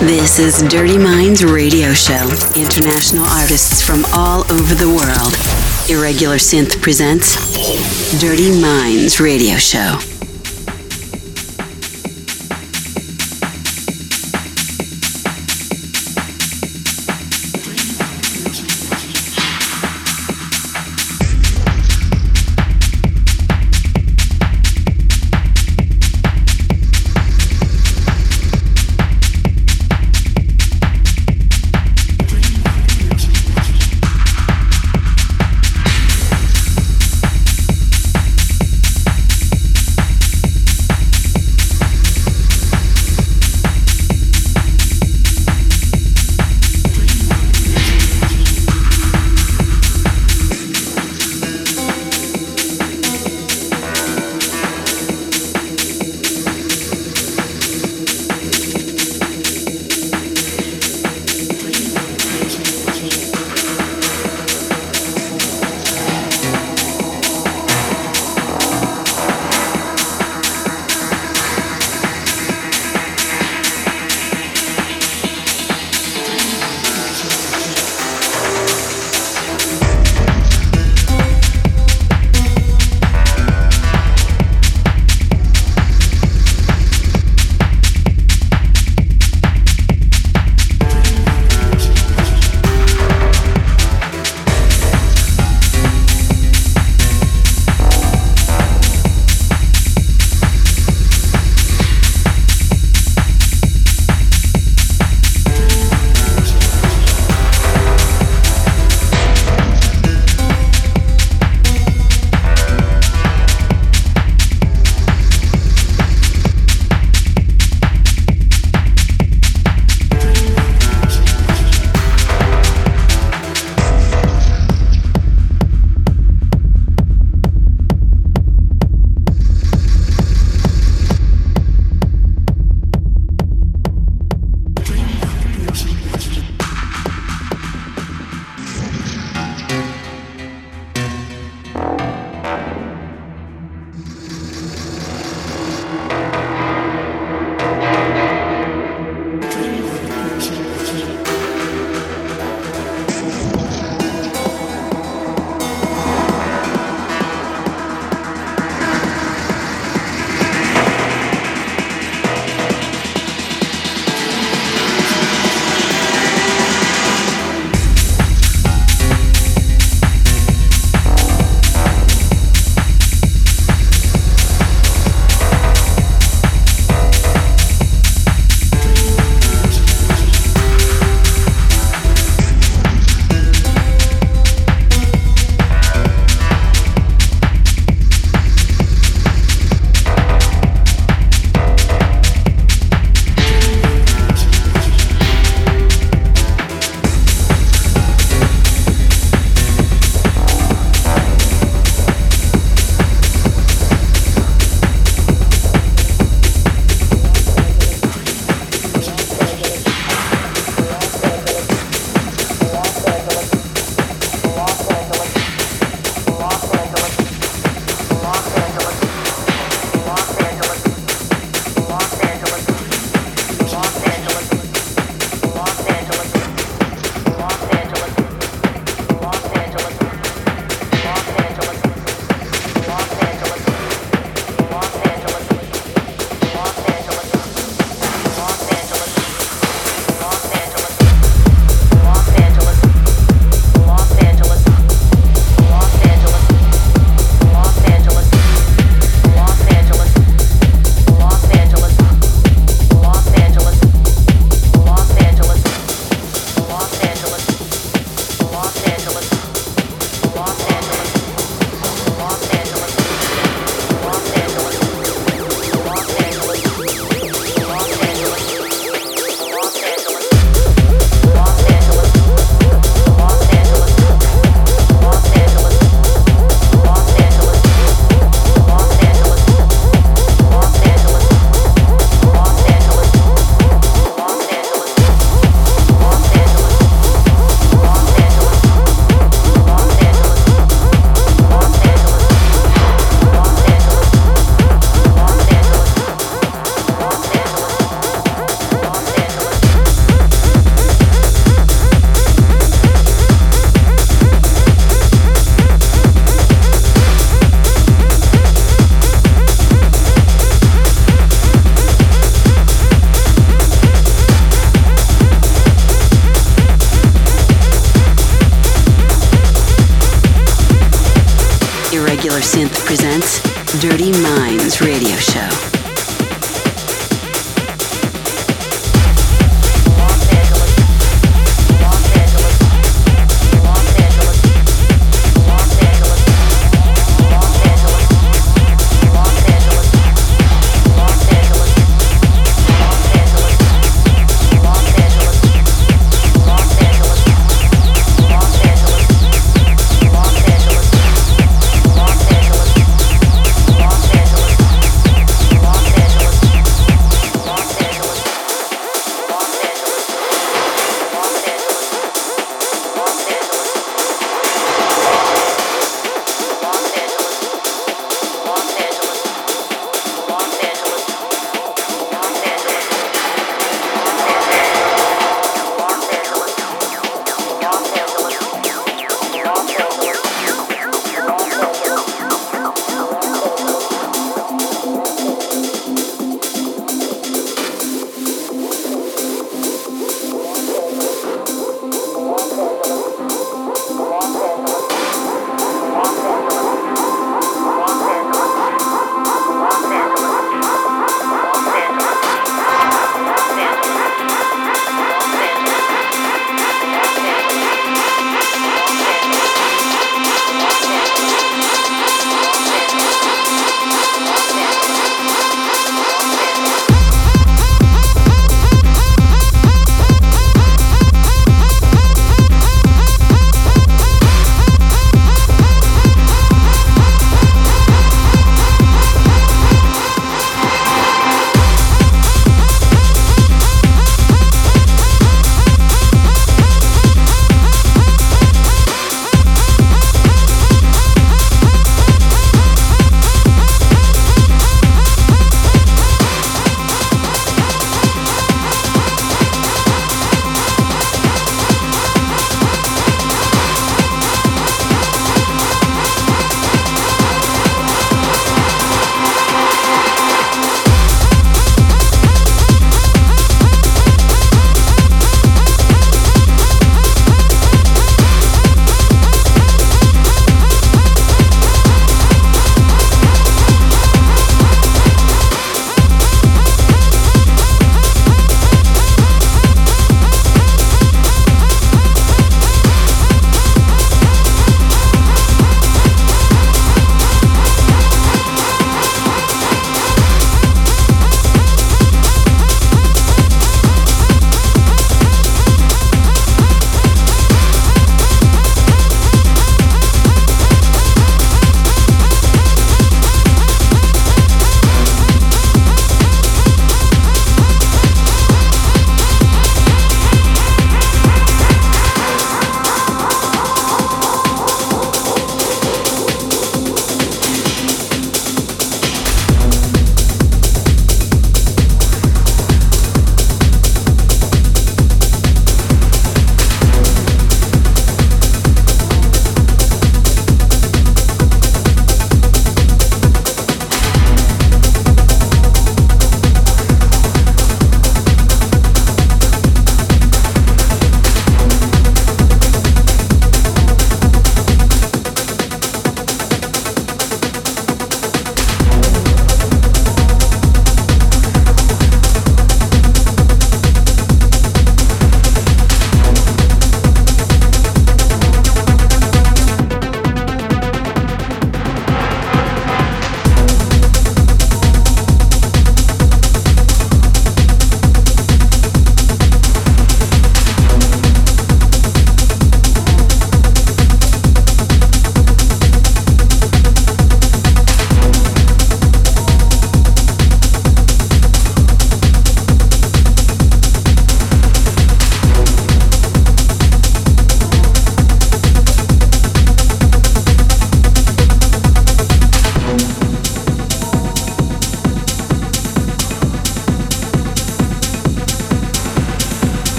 This is Dirty Minds Radio Show. International artists from all over the world. Irregular Synth presents Dirty Minds Radio Show.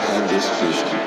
have this vision.